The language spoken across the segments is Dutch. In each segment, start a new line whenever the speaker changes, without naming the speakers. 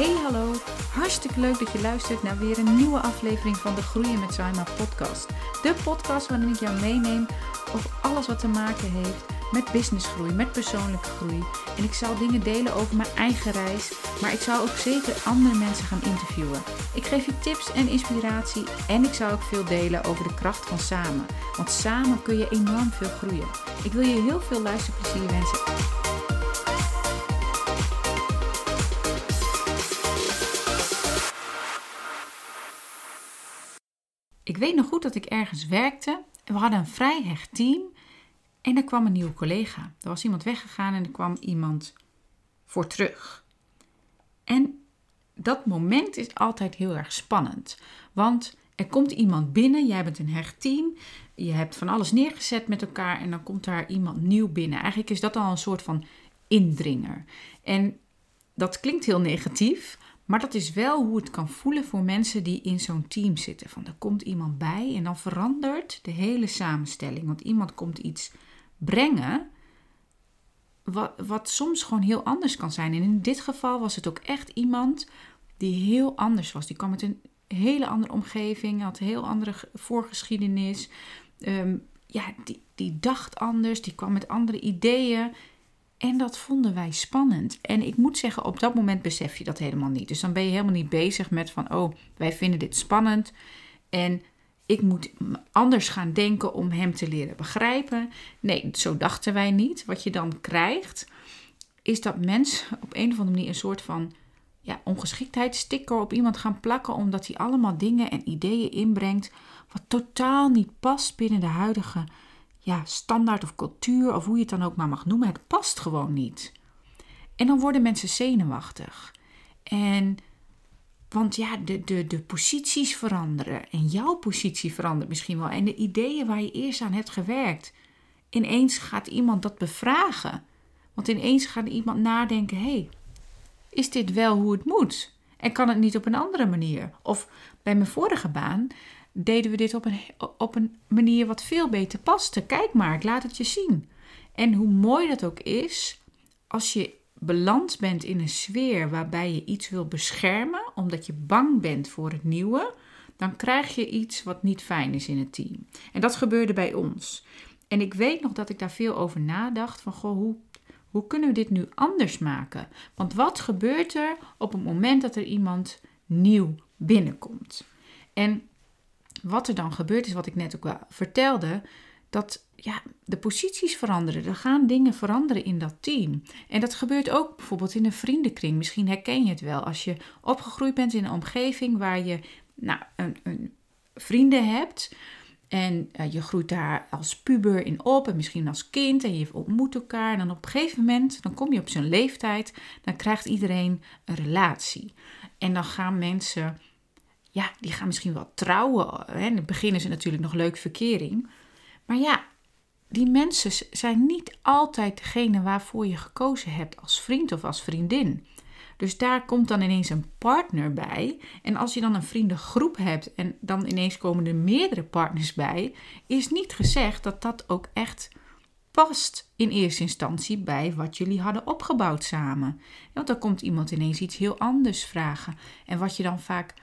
Hey hallo, hartstikke leuk dat je luistert naar weer een nieuwe aflevering van de Groeien met Saima podcast. De podcast waarin ik jou meeneem over alles wat te maken heeft met businessgroei, met persoonlijke groei. En ik zal dingen delen over mijn eigen reis, maar ik zal ook zeker andere mensen gaan interviewen. Ik geef je tips en inspiratie en ik zal ook veel delen over de kracht van samen. Want samen kun je enorm veel groeien. Ik wil je heel veel luisterplezier wensen. Ik weet nog goed dat ik ergens werkte we hadden een vrij hecht team. En er kwam een nieuwe collega. Er was iemand weggegaan en er kwam iemand voor terug. En dat moment is altijd heel erg spannend. Want er komt iemand binnen, jij bent een hecht team, je hebt van alles neergezet met elkaar en dan komt daar iemand nieuw binnen. Eigenlijk is dat al een soort van indringer. En dat klinkt heel negatief, maar dat is wel hoe het kan voelen voor mensen die in zo'n team zitten. Van er komt iemand bij en dan verandert de hele samenstelling. Want iemand komt iets brengen wat, wat soms gewoon heel anders kan zijn. En in dit geval was het ook echt iemand die heel anders was. Die kwam met een hele andere omgeving, had een heel andere voorgeschiedenis. Ehm, ja, die, die dacht anders, die kwam met andere ideeën. En dat vonden wij spannend. En ik moet zeggen, op dat moment besef je dat helemaal niet. Dus dan ben je helemaal niet bezig met van, oh, wij vinden dit spannend. En ik moet anders gaan denken om hem te leren begrijpen. Nee, zo dachten wij niet. Wat je dan krijgt, is dat mensen op een of andere manier een soort van ja, ongeschiktheidssticker op iemand gaan plakken, omdat hij allemaal dingen en ideeën inbrengt wat totaal niet past binnen de huidige ja, standaard of cultuur, of hoe je het dan ook maar mag noemen. Het past gewoon niet. En dan worden mensen zenuwachtig. En want ja, de, de, de posities veranderen. En jouw positie verandert misschien wel. En de ideeën waar je eerst aan hebt gewerkt. Ineens gaat iemand dat bevragen. Want ineens gaat iemand nadenken: hé, hey, is dit wel hoe het moet? En kan het niet op een andere manier? Of bij mijn vorige baan deden we dit op een, op een manier wat veel beter paste. Kijk maar, ik laat het je zien. En hoe mooi dat ook is, als je beland bent in een sfeer waarbij je iets wil beschermen, omdat je bang bent voor het nieuwe, dan krijg je iets wat niet fijn is in het team. En dat gebeurde bij ons. En ik weet nog dat ik daar veel over nadacht van goh, hoe, hoe kunnen we dit nu anders maken? Want wat gebeurt er op het moment dat er iemand nieuw binnenkomt? En wat er dan gebeurt is wat ik net ook wel vertelde, dat ja, de posities veranderen. Er gaan dingen veranderen in dat team. En dat gebeurt ook bijvoorbeeld in een vriendenkring. Misschien herken je het wel. Als je opgegroeid bent in een omgeving waar je nou, een, een vrienden hebt. En uh, je groeit daar als puber in op en misschien als kind en je ontmoet elkaar. En dan op een gegeven moment, dan kom je op zo'n leeftijd, dan krijgt iedereen een relatie. En dan gaan mensen, ja, die gaan misschien wel trouwen. Hè. In het begin is het natuurlijk nog leuk verkering. Maar ja, die mensen zijn niet altijd degene waarvoor je gekozen hebt als vriend of als vriendin. Dus daar komt dan ineens een partner bij. En als je dan een vriendengroep hebt en dan ineens komen er meerdere partners bij, is niet gezegd dat dat ook echt past in eerste instantie bij wat jullie hadden opgebouwd samen. Want dan komt iemand ineens iets heel anders vragen. En wat je dan vaak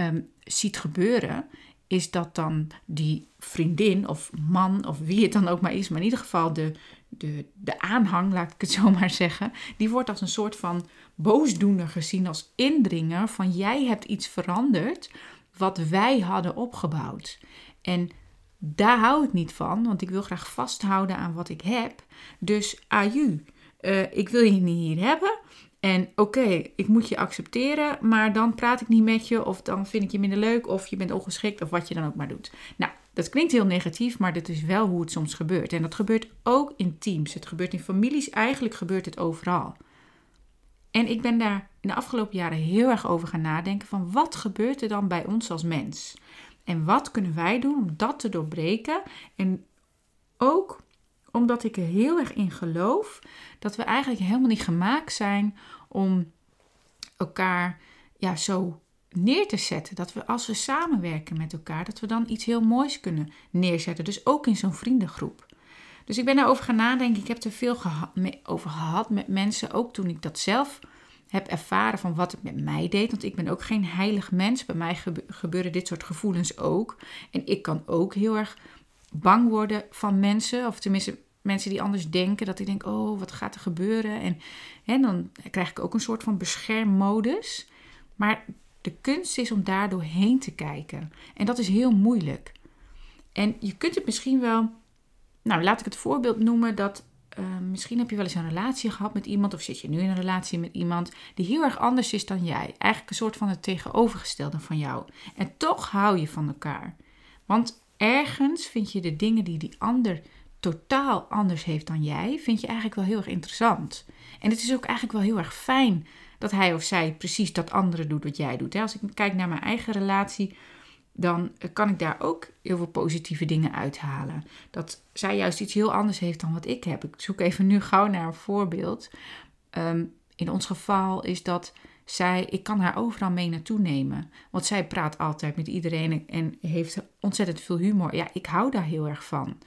um, ziet gebeuren, is dat dan die vriendin of man of wie het dan ook maar is, maar in ieder geval de, de, de aanhang, laat ik het zo maar zeggen, die wordt als een soort van boosdoener gezien, als indringer van jij hebt iets veranderd wat wij hadden opgebouwd. En daar hou ik niet van, want ik wil graag vasthouden aan wat ik heb. Dus aju, uh, ik wil je niet hier hebben. En oké, ik moet je accepteren, maar dan praat ik niet met je, of dan vind ik je minder leuk, of je bent ongeschikt, of wat je dan ook maar doet. Nou, dat klinkt heel negatief, maar dit is wel hoe het soms gebeurt. En dat gebeurt ook in teams. Het gebeurt in families, eigenlijk gebeurt het overal. En ik ben daar in de afgelopen jaren heel erg over gaan nadenken van wat gebeurt er dan bij ons als mens? En wat kunnen wij doen om dat te doorbreken? En ook omdat ik er heel erg in geloof dat we eigenlijk helemaal niet gemaakt zijn om elkaar ja, zo neer te zetten. Dat we als we samenwerken met elkaar, dat we dan iets heel moois kunnen neerzetten. Dus ook in zo'n vriendengroep. Dus ik ben daarover gaan nadenken. Ik heb er veel over gehad met mensen, ook toen ik dat zelf heb ervaren van wat het met mij deed. Want ik ben ook geen heilig mens. Bij mij gebeuren dit soort gevoelens ook. En ik kan ook heel erg bang worden van mensen. Of tenminste mensen die anders denken. Dat ik denk, oh, wat gaat er gebeuren? En dan krijg ik ook een soort van beschermmodus. Maar de kunst is om daar doorheen te kijken. En dat is heel moeilijk. En je kunt het misschien wel... Nou, laat ik het voorbeeld noemen dat Ehm, misschien heb je wel eens een relatie gehad met iemand, of zit je nu in een relatie met iemand die heel erg anders is dan jij. Eigenlijk een soort van het tegenovergestelde van jou. En toch hou je van elkaar. Want ergens vind je de dingen die die ander totaal anders heeft dan jij, vind je eigenlijk wel heel erg interessant. En het is ook eigenlijk wel heel erg fijn dat hij of zij precies dat andere doet wat jij doet. Als ik kijk naar mijn eigen relatie, dan kan ik daar ook heel veel positieve dingen uithalen. Dat zij juist iets heel anders heeft dan wat ik heb. Ik zoek even nu gauw naar een voorbeeld. Ehm, in ons geval is dat zij, ik kan haar overal mee naartoe nemen. Want zij praat altijd met iedereen en heeft ontzettend veel humor. Ja, ik hou daar heel erg van.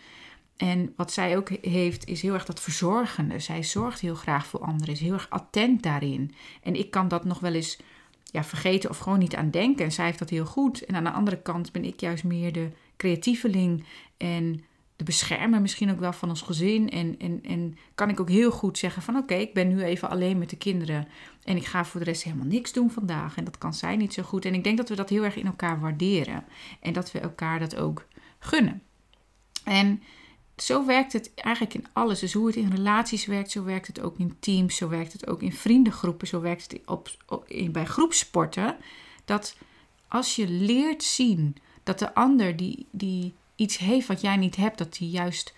En wat zij ook heeft, is heel erg dat verzorgende. Zij zorgt heel graag voor anderen, is heel erg attent daarin. En ik kan dat nog wel eens ja, vergeten of gewoon niet aan denken. En zij heeft dat heel goed. En aan de andere kant ben ik juist meer de creatieveling en de beschermer misschien ook wel van ons gezin. En, en, en kan ik ook heel goed zeggen van oké, ik ben nu even alleen met de kinderen. En ik ga voor de rest helemaal niks doen vandaag. En dat kan zij niet zo goed. En ik denk dat we dat heel erg in elkaar waarderen. En dat we elkaar dat ook gunnen. En zo werkt het eigenlijk in alles. Dus hoe het in relaties werkt, zo werkt het ook in teams, zo werkt het ook in vriendengroepen, zo werkt het op, in, bij groepsporten. Dat als je leert zien dat de ander die, die iets heeft wat jij niet hebt, dat die juist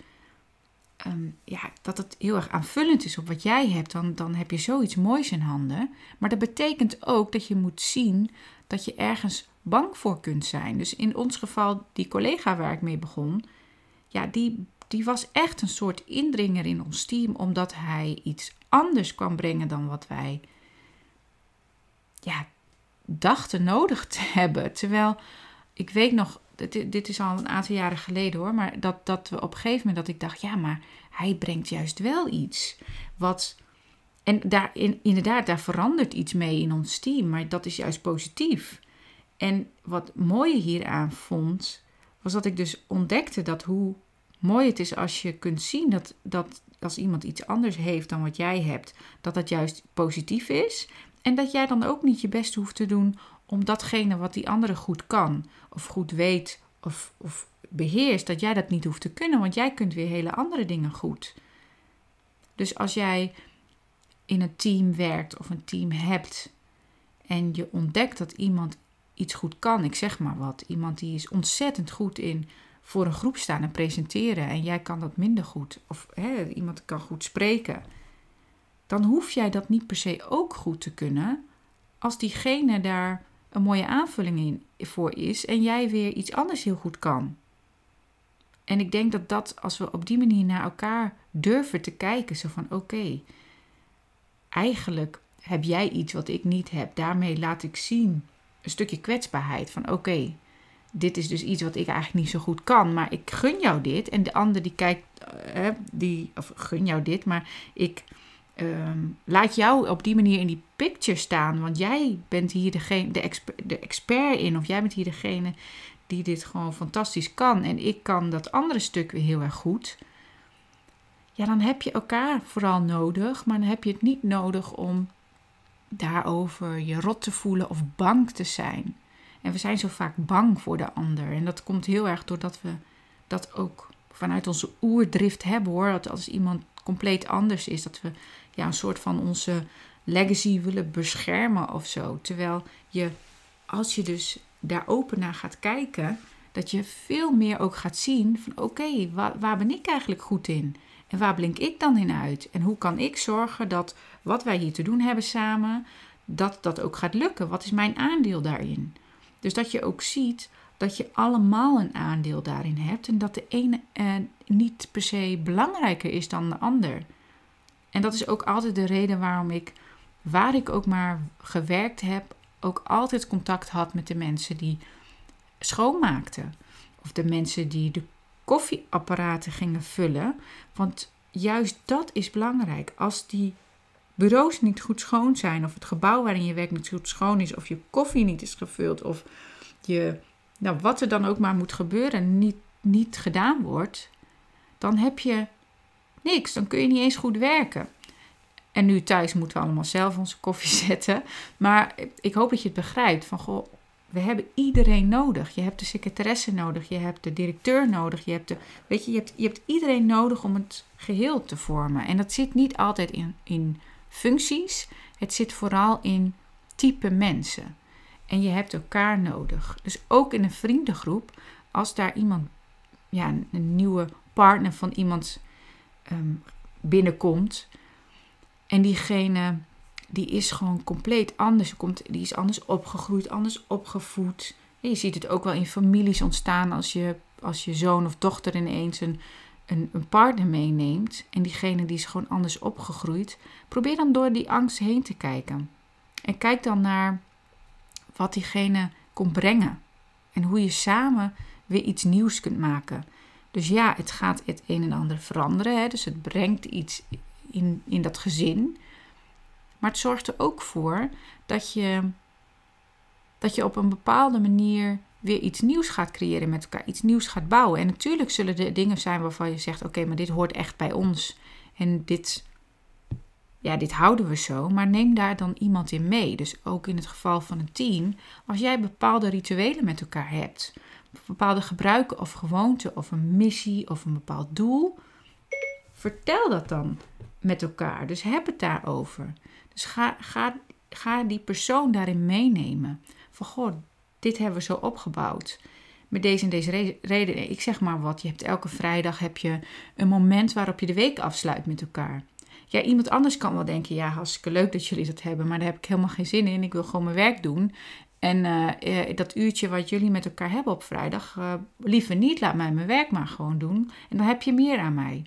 ehm, ja, dat het heel erg aanvullend is op wat jij hebt, dan, dan heb je zoiets moois in handen. Maar dat betekent ook dat je moet zien dat je ergens bang voor kunt zijn. Dus in ons geval, die collega waar ik mee begon, ja, die die was echt een soort indringer in ons team, omdat hij iets anders kwam brengen dan wat wij ja, dachten nodig te hebben. Terwijl ik weet nog, dit, dit is al een aantal jaren geleden hoor, maar dat, dat we op een gegeven moment dat ik dacht, ja, maar hij brengt juist wel iets. Wat, en daar, in, inderdaad, daar verandert iets mee in ons team, maar dat is juist positief. En wat mooie hieraan vond, was dat ik dus ontdekte dat hoe mooi het is als je kunt zien dat, dat als iemand iets anders heeft dan wat jij hebt, dat dat juist positief is. En dat jij dan ook niet je best hoeft te doen om datgene wat die andere goed kan, of goed weet, of, of beheerst, dat jij dat niet hoeft te kunnen, want jij kunt weer hele andere dingen goed. Dus als jij in een team werkt of een team hebt en je ontdekt dat iemand iets goed kan, ik zeg maar wat, iemand die is ontzettend goed in voor een groep staan en presenteren en jij kan dat minder goed, of hè, iemand kan goed spreken, dan hoef jij dat niet per se ook goed te kunnen als diegene daar een mooie aanvulling in voor is en jij weer iets anders heel goed kan. En ik denk dat dat, als we op die manier naar elkaar durven te kijken, zo van oké, eigenlijk heb jij iets wat ik niet heb, daarmee laat ik zien een stukje kwetsbaarheid van oké, dit is dus iets wat ik eigenlijk niet zo goed kan, maar ik gun jou dit. En de ander die kijkt, uh, die, of gun jou dit, maar ik ehm, laat jou op die manier in die picture staan. Want jij bent hier degene, de, de expert in, of jij bent hier degene die dit gewoon fantastisch kan. En ik kan dat andere stuk weer heel erg goed. Ja, dan heb je elkaar vooral nodig, maar dan heb je het niet nodig om daarover je rot te voelen of bang te zijn. En we zijn zo vaak bang voor de ander. En dat komt heel erg doordat we dat ook vanuit onze oerdrift hebben hoor. Dat als iemand compleet anders is, dat we ja, een soort van onze legacy willen beschermen of zo. Terwijl je, als je dus daar open naar gaat kijken, dat je veel meer ook gaat zien van oké, waar, waar ben ik eigenlijk goed in? En waar blink ik dan in uit? En hoe kan ik zorgen dat wat wij hier te doen hebben samen, dat dat ook gaat lukken? Wat is mijn aandeel daarin? Dus dat je ook ziet dat je allemaal een aandeel daarin hebt en dat de ene eh, niet per se belangrijker is dan de ander. En dat is ook altijd de reden waarom ik, waar ik ook maar gewerkt heb, ook altijd contact had met de mensen die schoonmaakten. Of de mensen die de koffieapparaten gingen vullen. Want juist dat is belangrijk. Als die bureaus niet goed schoon zijn, of het gebouw waarin je werkt niet goed schoon is, of je koffie niet is gevuld, of je, nou, wat er dan ook maar moet gebeuren, niet, niet gedaan wordt, dan heb je niks. Dan kun je niet eens goed werken. En nu thuis moeten we allemaal zelf onze koffie zetten. Maar ik hoop dat je het begrijpt. Van goh, we hebben iedereen nodig. Je hebt de secretaresse nodig, je hebt de directeur nodig, je hebt, de, weet je, je, hebt, je hebt iedereen nodig om het geheel te vormen. En dat zit niet altijd in, in functies, het zit vooral in type mensen. En je hebt elkaar nodig. Dus ook in een vriendengroep, als daar iemand, ja, een nieuwe partner van iemand ehm, binnenkomt en diegene die is gewoon compleet anders. Komt, die is anders opgegroeid, anders opgevoed. je ziet het ook wel in families ontstaan als je, als je zoon of dochter ineens een, een, een partner meeneemt. En diegene die is gewoon anders opgegroeid. Probeer dan door die angst heen te kijken. En kijk dan naar wat diegene komt brengen. En hoe je samen weer iets nieuws kunt maken. Dus ja, het gaat het een en ander veranderen. Hè? Dus het brengt iets in, in dat gezin. Maar het zorgt er ook voor dat je, dat je op een bepaalde manier weer iets nieuws gaat creëren met elkaar, iets nieuws gaat bouwen. En natuurlijk zullen er dingen zijn waarvan je zegt: oké, maar dit hoort echt bij ons. En dit, ja, dit houden we zo. Maar neem daar dan iemand in mee. Dus ook in het geval van een team, als jij bepaalde rituelen met elkaar hebt, bepaalde gebruiken of gewoonten, of een missie of een bepaald doel, vertel dat dan met elkaar. Dus heb het daarover. Dus ga, ga, ga die persoon daarin meenemen. Van goh, dit hebben we zo opgebouwd. Met deze en deze reden. Ik zeg maar wat. Je hebt elke vrijdag heb je een moment waarop je de week afsluit met elkaar. Ja, iemand anders kan wel denken: ja, hartstikke leuk dat jullie dat hebben, maar daar heb ik helemaal geen zin in. Ik wil gewoon mijn werk doen. En uh, dat uurtje wat jullie met elkaar hebben op vrijdag, uh, liever niet, laat mij mijn werk maar gewoon doen. En dan heb je meer aan mij.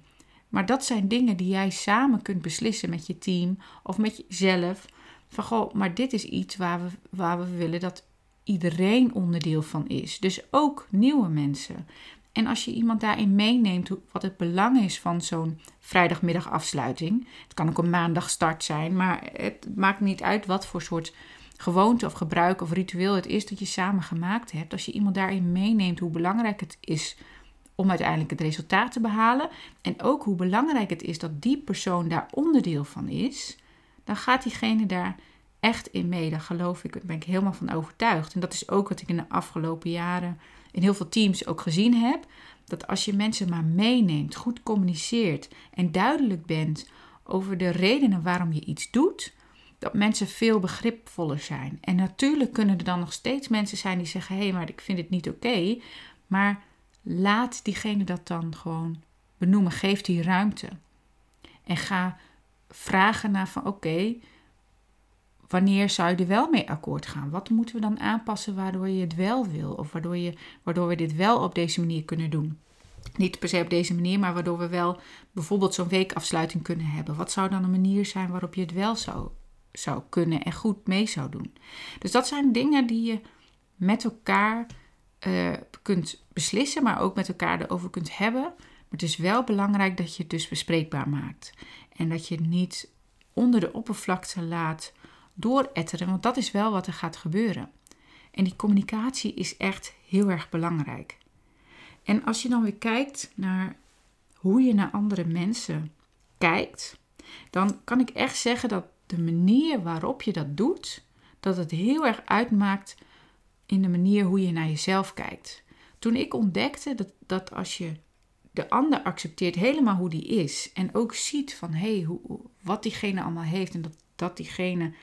Maar dat zijn dingen die jij samen kunt beslissen met je team of met jezelf. Van goh, maar dit is iets waar we, waar we willen dat iedereen onderdeel van is. Dus ook nieuwe mensen. En als je iemand daarin meeneemt wat het belang is van zo'n vrijdagmiddagafsluiting. Het kan ook een maandag start zijn, maar het maakt niet uit wat voor soort gewoonte of gebruik of ritueel het is dat je samen gemaakt hebt. Als je iemand daarin meeneemt hoe belangrijk het is om uiteindelijk het resultaat te behalen. En ook hoe belangrijk het is dat die persoon daar onderdeel van is. Dan gaat diegene daar echt in mee. Daar geloof ik, daar ben ik helemaal van overtuigd. En dat is ook wat ik in de afgelopen jaren in heel veel teams ook gezien heb. Dat als je mensen maar meeneemt, goed communiceert en duidelijk bent over de redenen waarom je iets doet, dat mensen veel begripvoller zijn. En natuurlijk kunnen er dan nog steeds mensen zijn die zeggen: hé, hey, maar ik vind het niet oké. Maar laat diegene dat dan gewoon benoemen. Geef die ruimte. En ga vragen naar van oké, wanneer zou je er wel mee akkoord gaan? Wat moeten we dan aanpassen waardoor je het wel wil? Of waardoor, je, waardoor we dit wel op deze manier kunnen doen? Niet per se op deze manier, maar waardoor we wel bijvoorbeeld zo'n weekafsluiting kunnen hebben. Wat zou dan een manier zijn waarop je het wel zou, zou kunnen en goed mee zou doen? Dus dat zijn dingen die je met elkaar uh, kunt beslissen, maar ook met elkaar erover kunt hebben. Maar het is wel belangrijk dat je het dus bespreekbaar maakt. En dat je het niet onder de oppervlakte laat dooretteren, want dat is wel wat er gaat gebeuren. En die communicatie is echt heel erg belangrijk. En als je dan weer kijkt naar hoe je naar andere mensen kijkt, dan kan ik echt zeggen dat de manier waarop je dat doet, dat het heel erg uitmaakt in de manier hoe je naar jezelf kijkt. Toen ik ontdekte dat, dat als je de ander accepteert helemaal hoe die is en ook ziet van hé, hey, wat diegene allemaal heeft en dat, dat diegene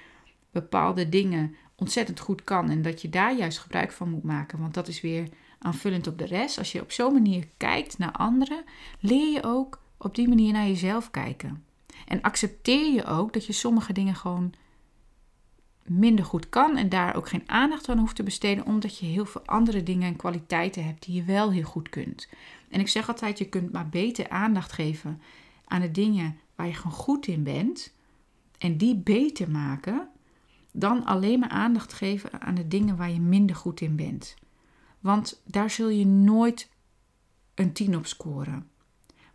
bepaalde dingen ontzettend goed kan en dat je daar juist gebruik van moet maken, want dat is weer aanvullend op de rest. Als je op zo'n manier kijkt naar anderen, leer je ook op die manier naar jezelf kijken. En accepteer je ook dat je sommige dingen gewoon minder goed kan en daar ook geen aandacht aan hoeft te besteden, omdat je heel veel andere dingen en kwaliteiten hebt die je wel heel goed kunt. En ik zeg altijd, je kunt maar beter aandacht geven aan de dingen waar je gewoon goed in bent en die beter maken, dan alleen maar aandacht geven aan de dingen waar je minder goed in bent. Want daar zul je nooit een 10 op scoren.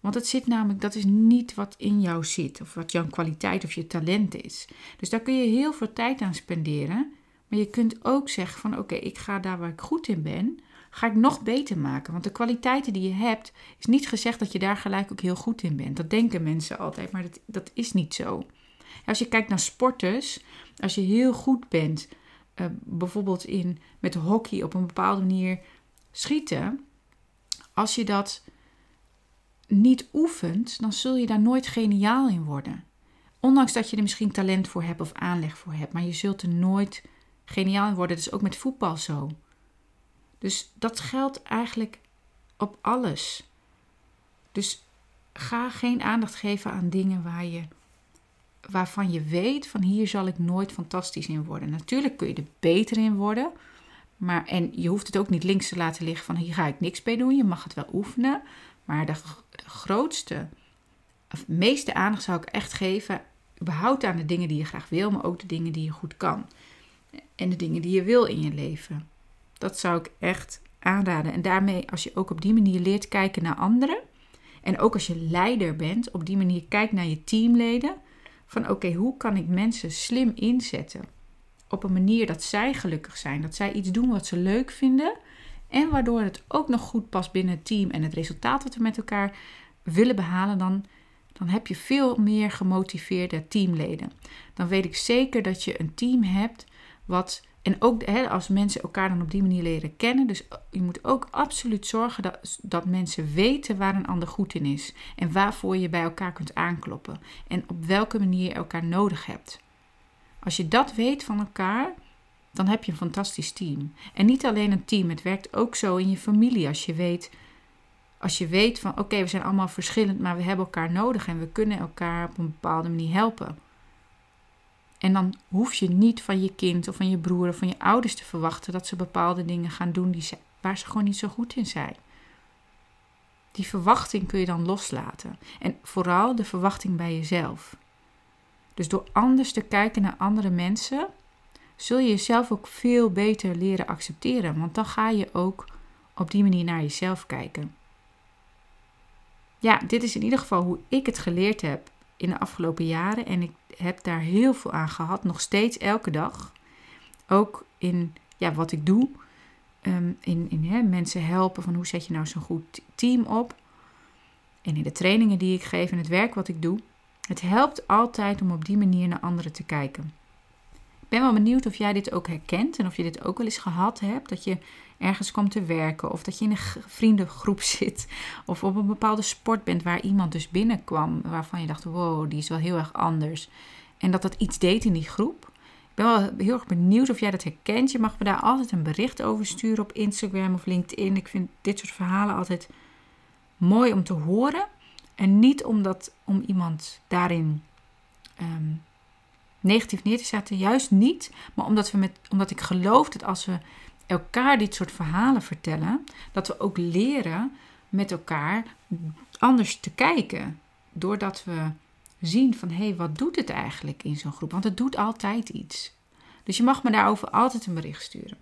Want het zit namelijk, dat is niet wat in jou zit, of wat jouw kwaliteit of je talent is. Dus daar kun je heel veel tijd aan spenderen. Maar je kunt ook zeggen van oké, ik ga daar waar ik goed in ben, ga ik nog beter maken. Want de kwaliteiten die je hebt, is niet gezegd dat je daar gelijk ook heel goed in bent. Dat denken mensen altijd, maar dat, dat is niet zo. Als je kijkt naar sporters, als je heel goed bent, uh, bijvoorbeeld in, met hockey op een bepaalde manier schieten, als je dat niet oefent, dan zul je daar nooit geniaal in worden. Ondanks dat je er misschien talent voor hebt of aanleg voor hebt, maar je zult er nooit geniaal in worden. Dat is ook met voetbal zo. Dus dat geldt eigenlijk op alles. Dus ga geen aandacht geven aan dingen waar je, waarvan je weet van hier zal ik nooit fantastisch in worden. Natuurlijk kun je er beter in worden. Maar, en je hoeft het ook niet links te laten liggen van hier ga ik niks mee doen. Je mag het wel oefenen. Maar de, grootste, of meeste aandacht zou ik echt geven, überhaupt aan de dingen die je graag wil, maar ook de dingen die je goed kan. En de dingen die je wil in je leven. Dat zou ik echt aanraden. En daarmee, als je ook op die manier leert kijken naar anderen. En ook als je leider bent, op die manier kijkt naar je teamleden. Van oké, hoe kan ik mensen slim inzetten? Op een manier dat zij gelukkig zijn. Dat zij iets doen wat ze leuk vinden. En waardoor het ook nog goed past binnen het team en het resultaat wat we met elkaar willen behalen. Dan, dan heb je veel meer gemotiveerde teamleden. Dan weet ik zeker dat je een team hebt wat en ook hè, als mensen elkaar dan op die manier leren kennen. Dus je moet ook absoluut zorgen dat, dat mensen weten waar een ander goed in is. En waarvoor je bij elkaar kunt aankloppen. En op welke manier je elkaar nodig hebt. Als je dat weet van elkaar, dan heb je een fantastisch team. En niet alleen een team, het werkt ook zo in je familie. Als je weet, als je weet van oké, we zijn allemaal verschillend, maar we hebben elkaar nodig en we kunnen elkaar op een bepaalde manier helpen. En dan hoef je niet van je kind of van je broer of van je ouders te verwachten dat ze bepaalde dingen gaan doen die ze, waar ze gewoon niet zo goed in zijn. Die verwachting kun je dan loslaten. En vooral de verwachting bij jezelf. Dus door anders te kijken naar andere mensen, zul je jezelf ook veel beter leren accepteren. Want dan ga je ook op die manier naar jezelf kijken. Ja, dit is in ieder geval hoe ik het geleerd heb in de afgelopen jaren. En ik heb daar heel veel aan gehad, nog steeds elke dag. Ook in ja, wat ik doe. Um, in in hè, mensen helpen van hoe zet je nou zo'n goed team op. En in de trainingen die ik geef en het werk wat ik doe. Het helpt altijd om op die manier naar anderen te kijken. Ben wel benieuwd of jij dit ook herkent en of je dit ook wel eens gehad hebt. Dat je ergens komt te werken of dat je in een vriendengroep zit of op een bepaalde sport bent waar iemand dus binnenkwam waarvan je dacht, wow, die is wel heel erg anders. En dat dat iets deed in die groep. Ik ben wel heel erg benieuwd of jij dat herkent. Je mag me daar altijd een bericht over sturen op Instagram of LinkedIn. Ik vind dit soort verhalen altijd mooi om te horen. En niet omdat, om iemand daarin ehm, negatief neer te zetten, juist niet. Maar omdat, we met, omdat ik geloof dat als we elkaar dit soort verhalen vertellen, dat we ook leren met elkaar anders te kijken. Doordat we zien van hé, hey, wat doet het eigenlijk in zo'n groep? Want het doet altijd iets. Dus je mag me daarover altijd een bericht sturen.